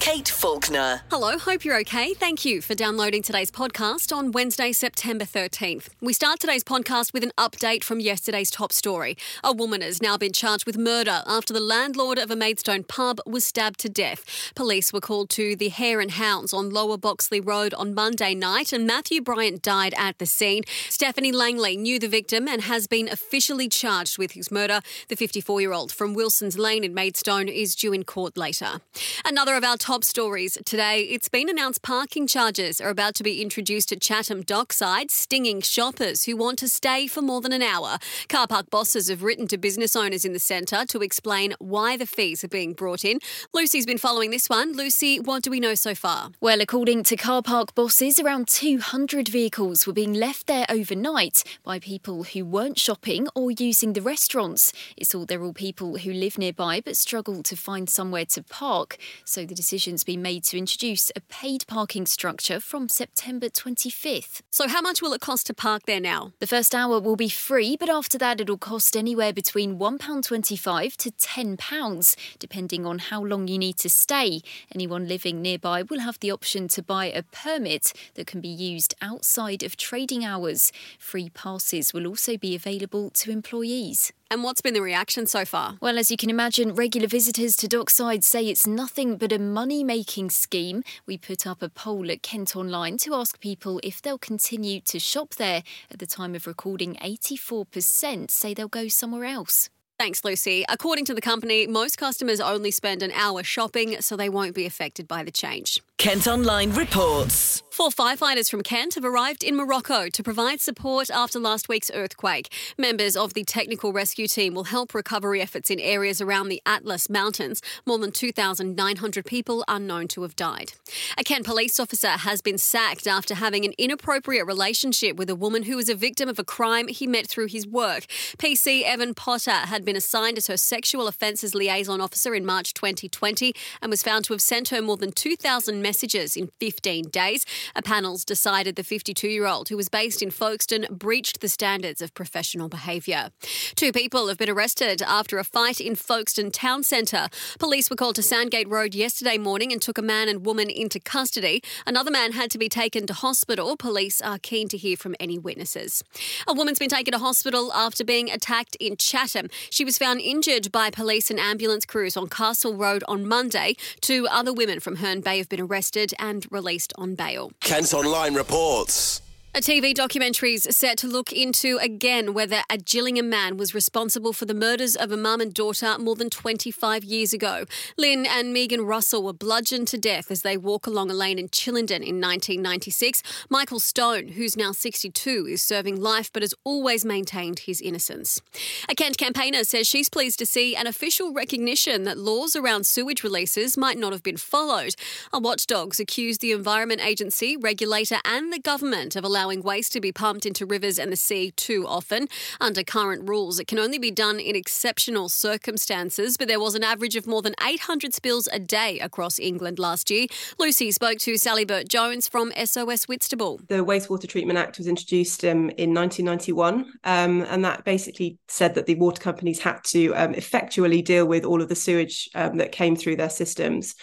Kate Faulkner. Hello, hope you're okay. Thank you for downloading today's podcast on Wednesday, September 13th. We start today's podcast with an update from yesterday's top story. A woman has now been charged with murder after the landlord of a Maidstone pub was stabbed to death. Police were called to the Hare and Hounds on Lower Boxley Road on Monday night, and Matthew Bryant died at the scene. Stephanie Langley knew the victim and has been officially charged with his murder. The 54 year old from Wilson's Lane in Maidstone is due in court later. Another of our top top stories today. It's been announced parking charges are about to be introduced at Chatham Dockside, stinging shoppers who want to stay for more than an hour. Car park bosses have written to business owners in the centre to explain why the fees are being brought in. Lucy's been following this one. Lucy, what do we know so far? Well, according to car park bosses, around 200 vehicles were being left there overnight by people who weren't shopping or using the restaurants. It's all they're all people who live nearby but struggle to find somewhere to park. So the decision decision's been made to introduce a paid parking structure from September 25th. So, how much will it cost to park there now? The first hour will be free, but after that, it'll cost anywhere between £1.25 to £10, depending on how long you need to stay. Anyone living nearby will have the option to buy a permit that can be used outside of trading hours. Free passes will also be available to employees. And what's been the reaction so far? Well, as you can imagine, regular visitors to Dockside say it's nothing but a money making scheme. We put up a poll at Kent Online to ask people if they'll continue to shop there. At the time of recording, 84% say they'll go somewhere else. Thanks, Lucy. According to the company, most customers only spend an hour shopping, so they won't be affected by the change. Kent Online reports. Four firefighters from Kent have arrived in Morocco to provide support after last week's earthquake. Members of the technical rescue team will help recovery efforts in areas around the Atlas Mountains. More than 2,900 people are known to have died. A Kent police officer has been sacked after having an inappropriate relationship with a woman who was a victim of a crime he met through his work. PC Evan Potter had been assigned as her sexual offences liaison officer in March 2020 and was found to have sent her more than 2,000 messages in 15 days. A panel's decided the 52 year old, who was based in Folkestone, breached the standards of professional behaviour. Two people have been arrested after a fight in Folkestone town centre. Police were called to Sandgate Road yesterday morning and took a man and woman into custody. Another man had to be taken to hospital. Police are keen to hear from any witnesses. A woman's been taken to hospital after being attacked in Chatham. She was found injured by police and ambulance crews on Castle Road on Monday. Two other women from Herne Bay have been arrested arrested and released on bail. Kent Online reports. A TV documentary is set to look into again whether a Gillingham man was responsible for the murders of a mum and daughter more than 25 years ago. Lin and Megan Russell were bludgeoned to death as they walk along a lane in Chillenden in 1996. Michael Stone, who's now 62, is serving life but has always maintained his innocence. A Kent campaigner says she's pleased to see an official recognition that laws around sewage releases might not have been followed. A watchdogs accused the Environment Agency, regulator, and the government of allowing allowing waste to be pumped into rivers and the sea too often. Under current rules, it can only be done in exceptional circumstances, but there was an average of more than 800 spills a day across England last year. Lucy spoke to Sally Burt Jones from SOS Whitstable. The Wastewater Treatment Act was introduced um, in 1991, um, and that basically said that the water companies had to um, effectually deal with all of the sewage um, that came through their systems.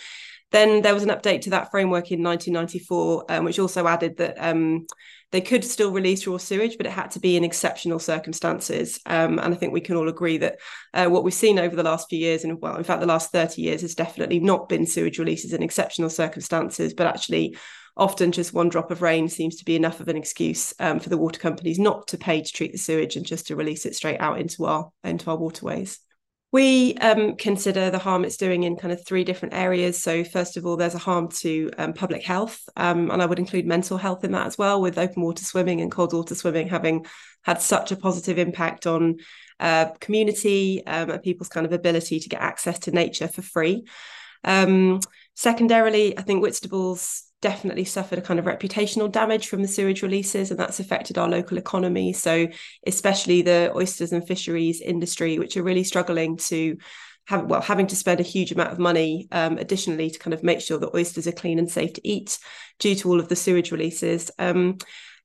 Then there was an update to that framework in 1994, um, which also added that um, they could still release raw sewage, but it had to be in exceptional circumstances. Um, and I think we can all agree that uh, what we've seen over the last few years, and well, in fact, the last 30 years, has definitely not been sewage releases in exceptional circumstances, but actually often just one drop of rain seems to be enough of an excuse um, for the water companies not to pay to treat the sewage and just to release it straight out into our into our waterways. We um, consider the harm it's doing in kind of three different areas. So, first of all, there's a harm to um, public health, um, and I would include mental health in that as well, with open water swimming and cold water swimming having had such a positive impact on uh, community um, and people's kind of ability to get access to nature for free. Um, secondarily, I think Whitstable's definitely suffered a kind of reputational damage from the sewage releases, and that's affected our local economy. So, especially the oysters and fisheries industry, which are really struggling to have well having to spend a huge amount of money um, additionally to kind of make sure that oysters are clean and safe to eat due to all of the sewage releases. Um,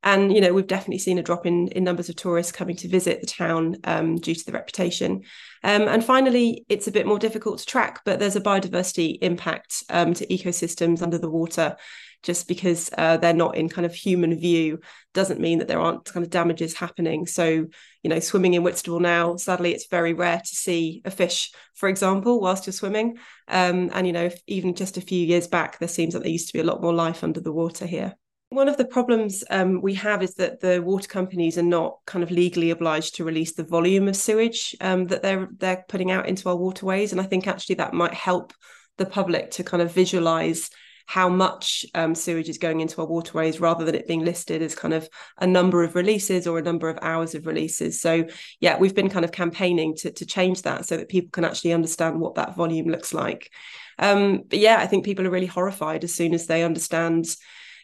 And you know, we've definitely seen a drop in in numbers of tourists coming to visit the town um, due to the reputation. Um, and finally, it's a bit more difficult to track, but there's a biodiversity impact um, to ecosystems under the water. Just because uh, they're not in kind of human view doesn't mean that there aren't kind of damages happening. So, you know, swimming in Whitstable now, sadly, it's very rare to see a fish, for example, whilst you're swimming. Um, and, you know, even just a few years back, there seems like there used to be a lot more life under the water here. One of the problems um, we have is that the water companies are not kind of legally obliged to release the volume of sewage um, that they're they're putting out into our waterways, and I think actually that might help the public to kind of visualize how much um, sewage is going into our waterways rather than it being listed as kind of a number of releases or a number of hours of releases. So yeah, we've been kind of campaigning to to change that so that people can actually understand what that volume looks like. Um, but yeah, I think people are really horrified as soon as they understand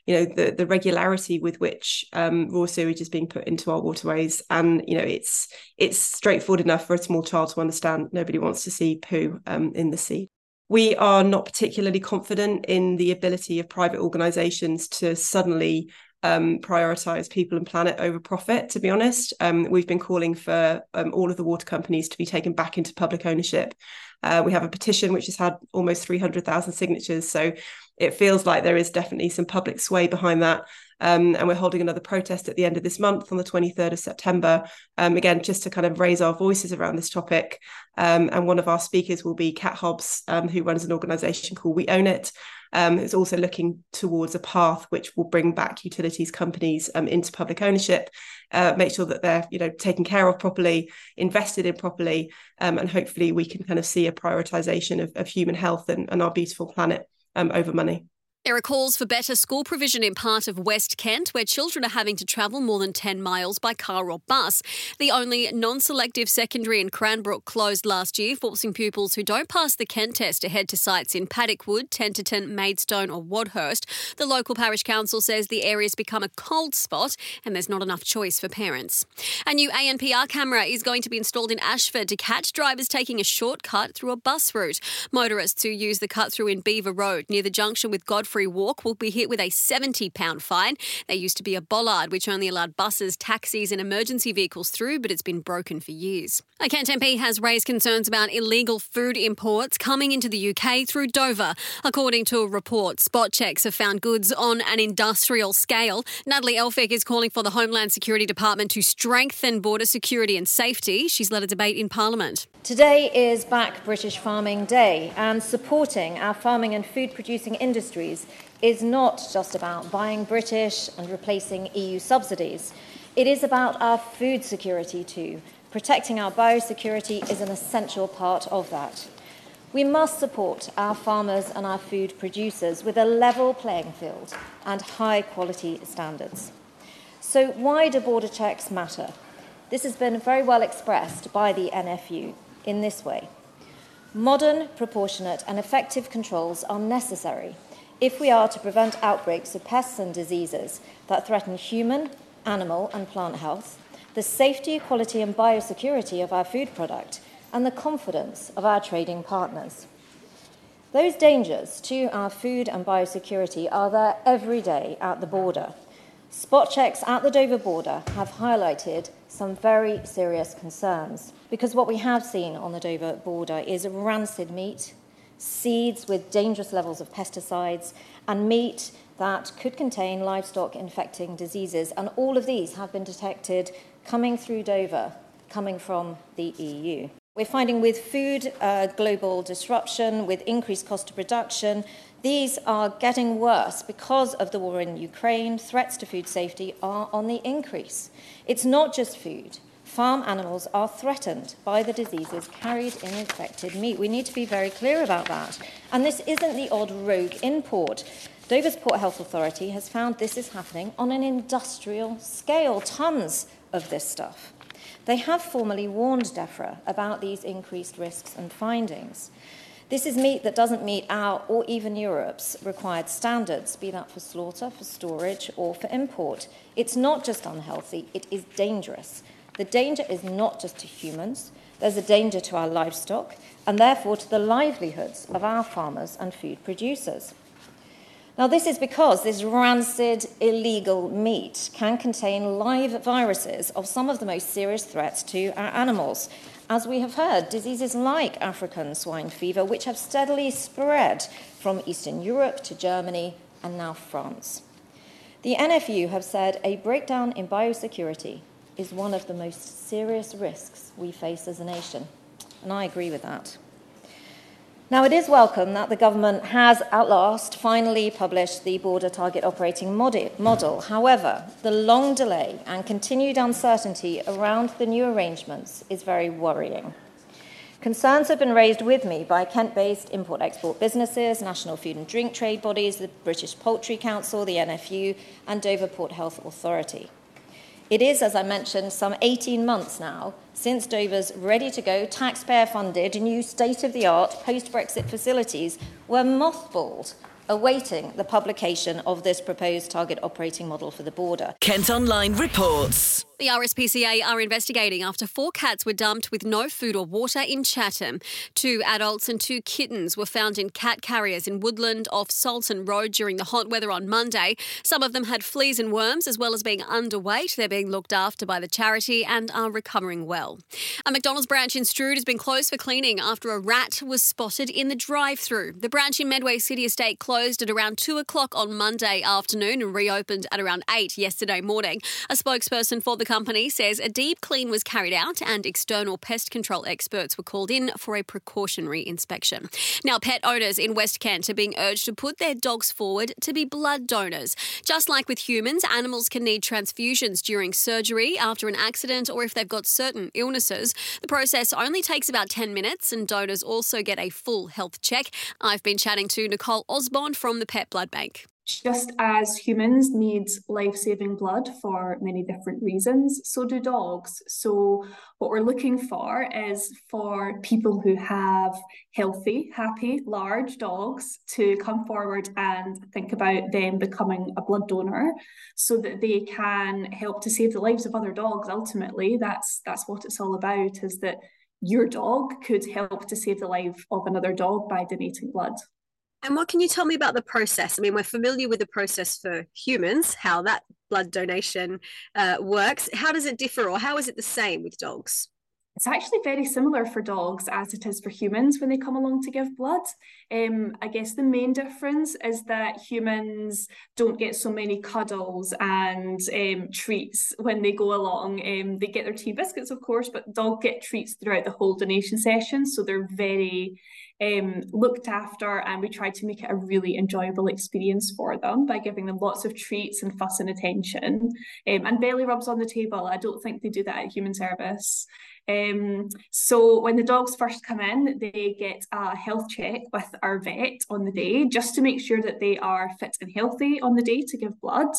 you know the the regularity with which um, raw sewage is being put into our waterways and you know it's it's straightforward enough for a small child to understand nobody wants to see poo um, in the sea we are not particularly confident in the ability of private organizations to suddenly um, prioritize people and planet over profit. To be honest, um, we've been calling for um, all of the water companies to be taken back into public ownership. Uh, we have a petition which has had almost 300,000 signatures. So it feels like there is definitely some public sway behind that. Um, and we're holding another protest at the end of this month on the 23rd of September, um, again, just to kind of raise our voices around this topic. Um, and one of our speakers will be Kat Hobbs, um, who runs an organisation called We Own It. Um, it's also looking towards a path which will bring back utilities companies um, into public ownership, uh, make sure that they're you know taken care of properly, invested in properly, and hopefully we can kind of see a prioritisation of, of human health and, and our beautiful planet um, over money. There are calls for better school provision in part of West Kent, where children are having to travel more than 10 miles by car or bus. The only non selective secondary in Cranbrook closed last year, forcing pupils who don't pass the Kent test to head to sites in Paddockwood, Tenterden, Maidstone, or Wadhurst. The local parish council says the area's become a cold spot and there's not enough choice for parents. A new ANPR camera is going to be installed in Ashford to catch drivers taking a shortcut through a bus route. Motorists who use the cut through in Beaver Road near the junction with Godfrey Free walk will be hit with a £70 fine. There used to be a bollard which only allowed buses, taxis, and emergency vehicles through, but it's been broken for years. A Kent MP has raised concerns about illegal food imports coming into the UK through Dover. According to a report, spot checks have found goods on an industrial scale. Natalie Elphicke is calling for the Homeland Security Department to strengthen border security and safety. She's led a debate in Parliament. Today is Back British Farming Day, and supporting our farming and food producing industries is not just about buying British and replacing EU subsidies. It is about our food security too. Protecting our biosecurity is an essential part of that. We must support our farmers and our food producers with a level playing field and high quality standards. So, why do border checks matter? This has been very well expressed by the NFU in this way Modern, proportionate, and effective controls are necessary if we are to prevent outbreaks of pests and diseases that threaten human, animal, and plant health, the safety, quality, and biosecurity of our food product, and the confidence of our trading partners. Those dangers to our food and biosecurity are there every day at the border. Spot checks at the Dover border have highlighted some very serious concerns because what we have seen on the Dover border is rancid meat, seeds with dangerous levels of pesticides, and meat that could contain livestock infecting diseases. And all of these have been detected coming through Dover, coming from the EU. We're finding with food uh, global disruption, with increased cost of production, these are getting worse because of the war in Ukraine. Threats to food safety are on the increase. It's not just food farm animals are threatened by the diseases carried in infected meat. We need to be very clear about that. And this isn't the odd rogue import. Dover's Port Health Authority has found this is happening on an industrial scale, tons of this stuff. They have formally warned DEFRA about these increased risks and findings. This is meat that doesn't meet our or even Europe's required standards, be that for slaughter, for storage, or for import. It's not just unhealthy, it is dangerous. The danger is not just to humans, there's a danger to our livestock and therefore to the livelihoods of our farmers and food producers. Now, this is because this rancid, illegal meat can contain live viruses of some of the most serious threats to our animals. As we have heard, diseases like African swine fever, which have steadily spread from Eastern Europe to Germany and now France. The NFU have said a breakdown in biosecurity is one of the most serious risks we face as a nation. And I agree with that. Now, it is welcome that the government has at last finally published the border target operating model. However, the long delay and continued uncertainty around the new arrangements is very worrying. Concerns have been raised with me by Kent based import export businesses, national food and drink trade bodies, the British Poultry Council, the NFU, and Dover Port Health Authority. It is, as I mentioned, some 18 months now since Dover's ready to go, taxpayer funded, new state of the art post Brexit facilities were mothballed awaiting the publication of this proposed target operating model for the border. Kent Online reports. The RSPCA are investigating after four cats were dumped with no food or water in Chatham. Two adults and two kittens were found in cat carriers in Woodland off Salton Road during the hot weather on Monday. Some of them had fleas and worms, as well as being underweight. They're being looked after by the charity and are recovering well. A McDonald's branch in Strood has been closed for cleaning after a rat was spotted in the drive through. The branch in Medway City Estate closed at around 2 o'clock on Monday afternoon and reopened at around 8 yesterday morning. A spokesperson for the company says a deep clean was carried out and external pest control experts were called in for a precautionary inspection. Now, pet owners in West Kent are being urged to put their dogs forward to be blood donors. Just like with humans, animals can need transfusions during surgery, after an accident, or if they've got certain illnesses. The process only takes about 10 minutes, and donors also get a full health check. I've been chatting to Nicole Osborne from the Pet Blood Bank just as humans need life saving blood for many different reasons, so do dogs. So, what we're looking for is for people who have healthy, happy, large dogs to come forward and think about them becoming a blood donor so that they can help to save the lives of other dogs. Ultimately, that's, that's what it's all about is that your dog could help to save the life of another dog by donating blood. And what can you tell me about the process? I mean, we're familiar with the process for humans, how that blood donation uh, works. How does it differ, or how is it the same with dogs? It's actually very similar for dogs as it is for humans when they come along to give blood. Um, I guess the main difference is that humans don't get so many cuddles and um, treats when they go along. Um, they get their tea biscuits, of course, but dog get treats throughout the whole donation session. So they're very um, looked after and we tried to make it a really enjoyable experience for them by giving them lots of treats and fuss and attention um, and belly rubs on the table. I don't think they do that at human service. Um, so when the dogs first come in, they get a health check with our vet on the day just to make sure that they are fit and healthy on the day to give blood.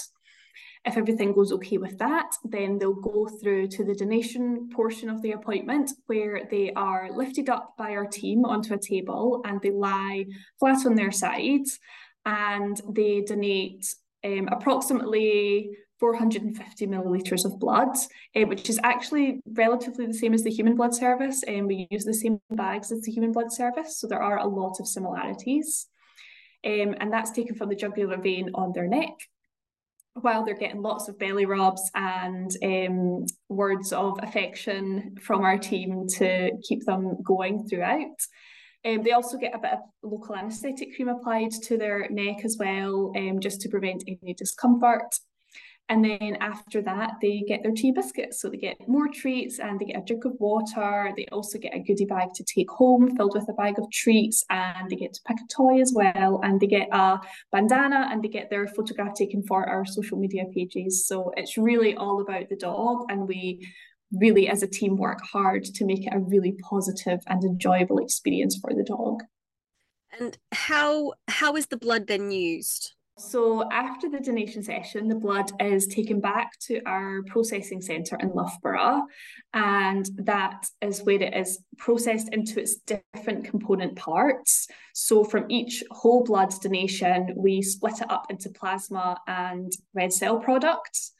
If everything goes okay with that, then they'll go through to the donation portion of the appointment where they are lifted up by our team onto a table and they lie flat on their sides and they donate um, approximately 450 millilitres of blood, uh, which is actually relatively the same as the human blood service. And um, we use the same bags as the human blood service, so there are a lot of similarities. Um, and that's taken from the jugular vein on their neck while they're getting lots of belly rubs and um, words of affection from our team to keep them going throughout. Um, they also get a bit of local anaesthetic cream applied to their neck as well, um, just to prevent any discomfort. And then after that, they get their tea biscuits. So they get more treats and they get a drink of water. They also get a goodie bag to take home filled with a bag of treats and they get to pick a toy as well. And they get a bandana and they get their photograph taken for our social media pages. So it's really all about the dog. And we really, as a team, work hard to make it a really positive and enjoyable experience for the dog. And how how is the blood then used? So after the donation session, the blood is taken back to our processing centre in Loughborough, and that is where it is processed into its different component parts. So from each whole blood donation, we split it up into plasma and red cell products.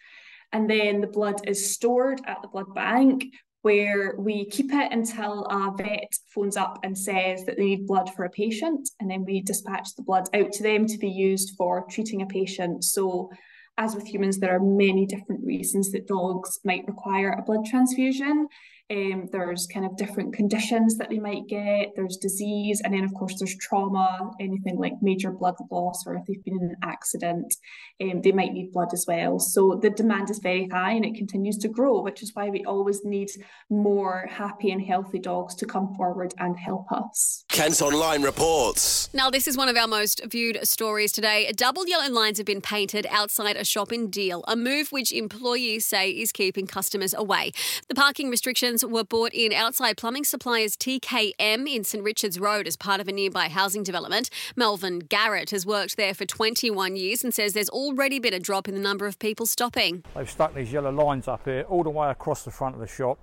And then the blood is stored at the blood bank where we keep it until a vet phones up and says that they need blood for a patient, and then we dispatch the blood out to them to be used for treating a patient. So, as with humans, there are many different reasons that dogs might require a blood transfusion. Um, there's kind of different conditions that they might get, there's disease, and then, of course, there's trauma, anything like major blood loss, or if they've been in an accident, um, they might need blood as well. So the demand is very high and it continues to grow, which is why we always need more happy and healthy dogs to come forward and help us. Kent Online reports. Now, this is one of our most viewed stories today. Double yellow lines have been painted outside a shop in Deal, a move which employees say is keeping customers away. The parking restrictions were bought in outside plumbing suppliers TKM in St Richard's Road as part of a nearby housing development. Melvin Garrett has worked there for 21 years and says there's already been a drop in the number of people stopping. They've stuck these yellow lines up here all the way across the front of the shop,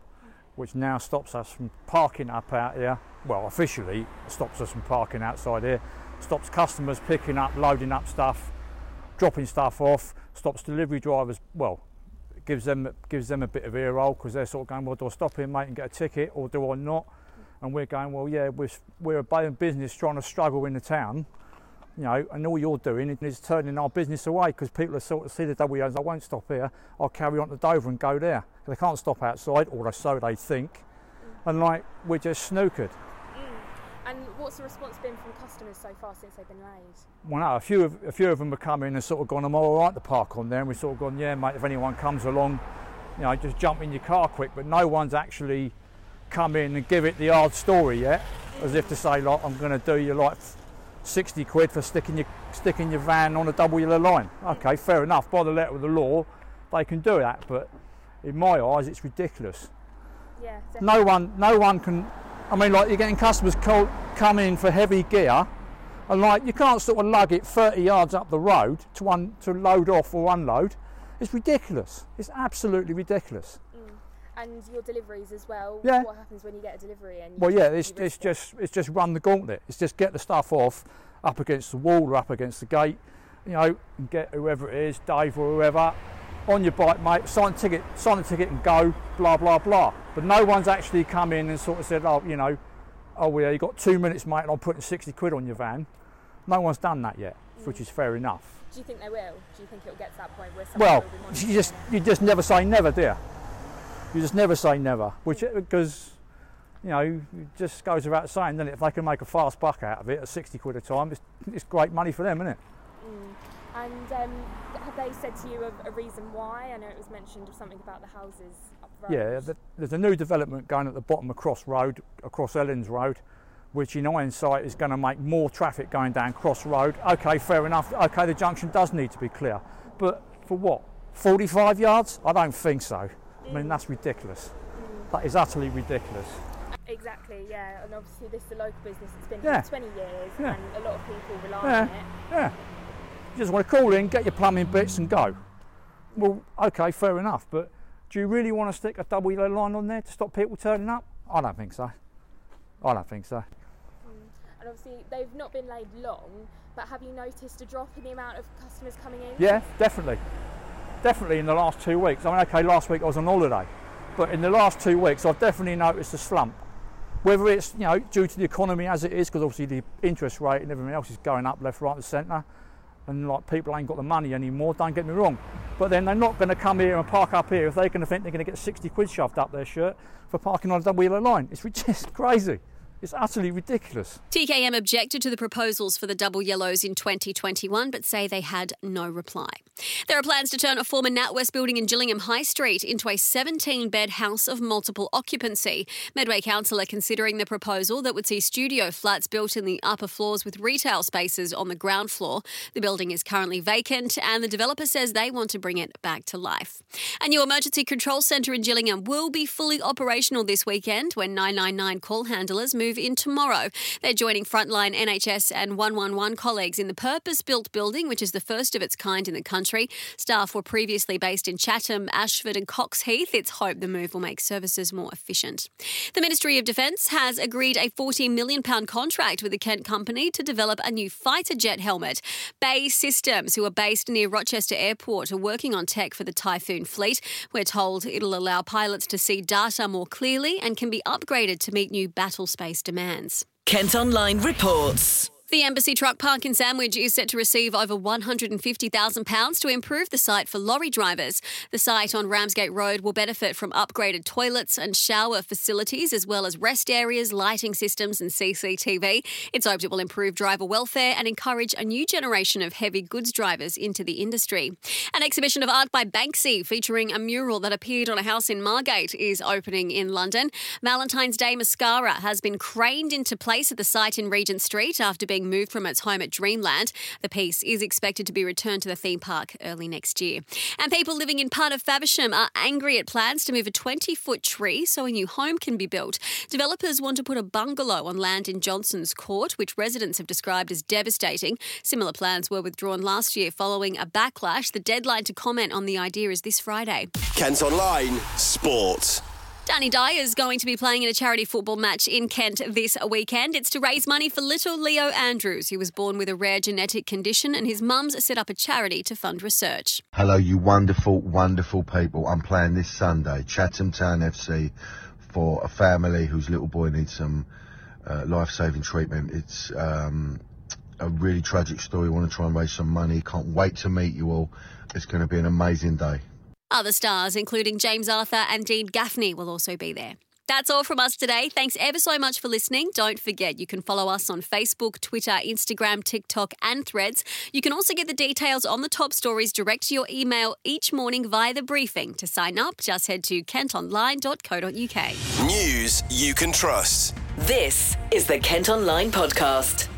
which now stops us from parking up out here. Well, officially stops us from parking outside here, stops customers picking up, loading up stuff, dropping stuff off, stops delivery drivers, well, gives them gives them a bit of ear roll because they're sort of going, well, do I stop here, mate, and get a ticket, or do I not? And we're going, well, yeah, we're we're a business trying to struggle in the town, you know, and all you're doing is turning our business away because people are sort of see the WOs. I won't stop here. I'll carry on to Dover and go there. They can't stop outside, or so they think, and like we're just snookered. What's the response been from customers so far since they've been laid? Well, no, a few of a few of them have come in and sort of gone, "I'm all right to park on there," and we've sort of gone, "Yeah, mate, if anyone comes along, you know, just jump in your car quick." But no one's actually come in and give it the hard story yet, as if to say, "Like, I'm going to do you like 60 quid for sticking your sticking your van on a double yellow line." Okay, fair enough. By the letter of the law, they can do that, but in my eyes, it's ridiculous. Yeah. Definitely. No one, no one can I mean, like you're getting customers call, come in for heavy gear, and like you can't sort of lug it 30 yards up the road to un, to load off or unload. It's ridiculous. It's absolutely ridiculous. Mm. And your deliveries as well. Yeah. What happens when you get a delivery? And well, yeah, it's, it's just it's just run the gauntlet. It's just get the stuff off up against the wall or up against the gate, you know, and get whoever it is, Dave or whoever, on your bike, mate, sign the ticket, sign the ticket and go, blah, blah, blah. But no one's actually come in and sort of said, oh, you know, oh, yeah, you got two minutes, mate, and I'm putting 60 quid on your van. No one's done that yet, mm. which is fair enough. Do you think they will? Do you think it'll get to that point where Well, you just, you just never say never, do you? You just never say never, which, because, you know, it just goes without saying, doesn't it? If they can make a fast buck out of it at 60 quid a time, it's, it's great money for them, isn't it? Mm. And um, they said to you a, a, reason why? I know it was mentioned something about the houses up road. Yeah, the, there's a new development going at the bottom of Cross Road, across Ellens Road, which in hindsight is going to make more traffic going down Cross Road. Okay, fair enough. Okay, the junction does need to be clear, but for what? 45 yards? I don't think so. Mm. I mean, that's ridiculous. Mm. That is utterly ridiculous. Exactly, yeah, and obviously this is a local business. It's been yeah. for 20 years, yeah. and a lot of people rely yeah. on it. Yeah. You just want to call in, get your plumbing bits, and go. Well, okay, fair enough, but do you really want to stick a double yellow line on there to stop people turning up? I don't think so. I don't think so. Mm. And obviously, they've not been laid long, but have you noticed a drop in the amount of customers coming in? Yeah, definitely. Definitely in the last two weeks. I mean, okay, last week I was on holiday, but in the last two weeks I've definitely noticed a slump. Whether it's you know due to the economy as it is, because obviously the interest rate and everything else is going up left, right, and centre, and like people ain't got the money anymore. Don't get me wrong, but then they're not going to come here and park up here if they're going to think they're going to get 60 quid shoved up their shirt for parking on a double yellow line. It's just crazy. It's utterly ridiculous. TKM objected to the proposals for the double yellows in 2021, but say they had no reply. There are plans to turn a former NatWest building in Gillingham High Street into a 17 bed house of multiple occupancy. Medway Council are considering the proposal that would see studio flats built in the upper floors with retail spaces on the ground floor. The building is currently vacant, and the developer says they want to bring it back to life. A new emergency control centre in Gillingham will be fully operational this weekend when 999 call handlers move move in tomorrow. They're joining frontline NHS and 111 colleagues in the purpose built building, which is the first of its kind in the country. Staff were previously based in Chatham, Ashford, and Coxheath. It's hoped the move will make services more efficient. The Ministry of Defence has agreed a £40 million contract with the Kent company to develop a new fighter jet helmet. BAE Systems, who are based near Rochester Airport, are working on tech for the Typhoon fleet. We're told it'll allow pilots to see data more clearly and can be upgraded to meet new battle space demands. Kent Online reports. The Embassy Truck Park in Sandwich is set to receive over £150,000 to improve the site for lorry drivers. The site on Ramsgate Road will benefit from upgraded toilets and shower facilities, as well as rest areas, lighting systems, and CCTV. It's hoped it will improve driver welfare and encourage a new generation of heavy goods drivers into the industry. An exhibition of art by Banksy featuring a mural that appeared on a house in Margate is opening in London. Valentine's Day mascara has been craned into place at the site in Regent Street after being being moved from its home at Dreamland. The piece is expected to be returned to the theme park early next year. And people living in part of Faversham are angry at plans to move a 20 foot tree so a new home can be built. Developers want to put a bungalow on land in Johnson's Court, which residents have described as devastating. Similar plans were withdrawn last year following a backlash. The deadline to comment on the idea is this Friday. Kent Online Sport. Danny Dyer is going to be playing in a charity football match in Kent this weekend. It's to raise money for little Leo Andrews, who was born with a rare genetic condition, and his mum's set up a charity to fund research. Hello, you wonderful, wonderful people. I'm playing this Sunday, Chatham Town FC, for a family whose little boy needs some uh, life saving treatment. It's um, a really tragic story. I want to try and raise some money. Can't wait to meet you all. It's going to be an amazing day. Other stars, including James Arthur and Dean Gaffney, will also be there. That's all from us today. Thanks ever so much for listening. Don't forget, you can follow us on Facebook, Twitter, Instagram, TikTok, and Threads. You can also get the details on the top stories direct to your email each morning via the briefing. To sign up, just head to kentonline.co.uk. News you can trust. This is the Kent Online Podcast.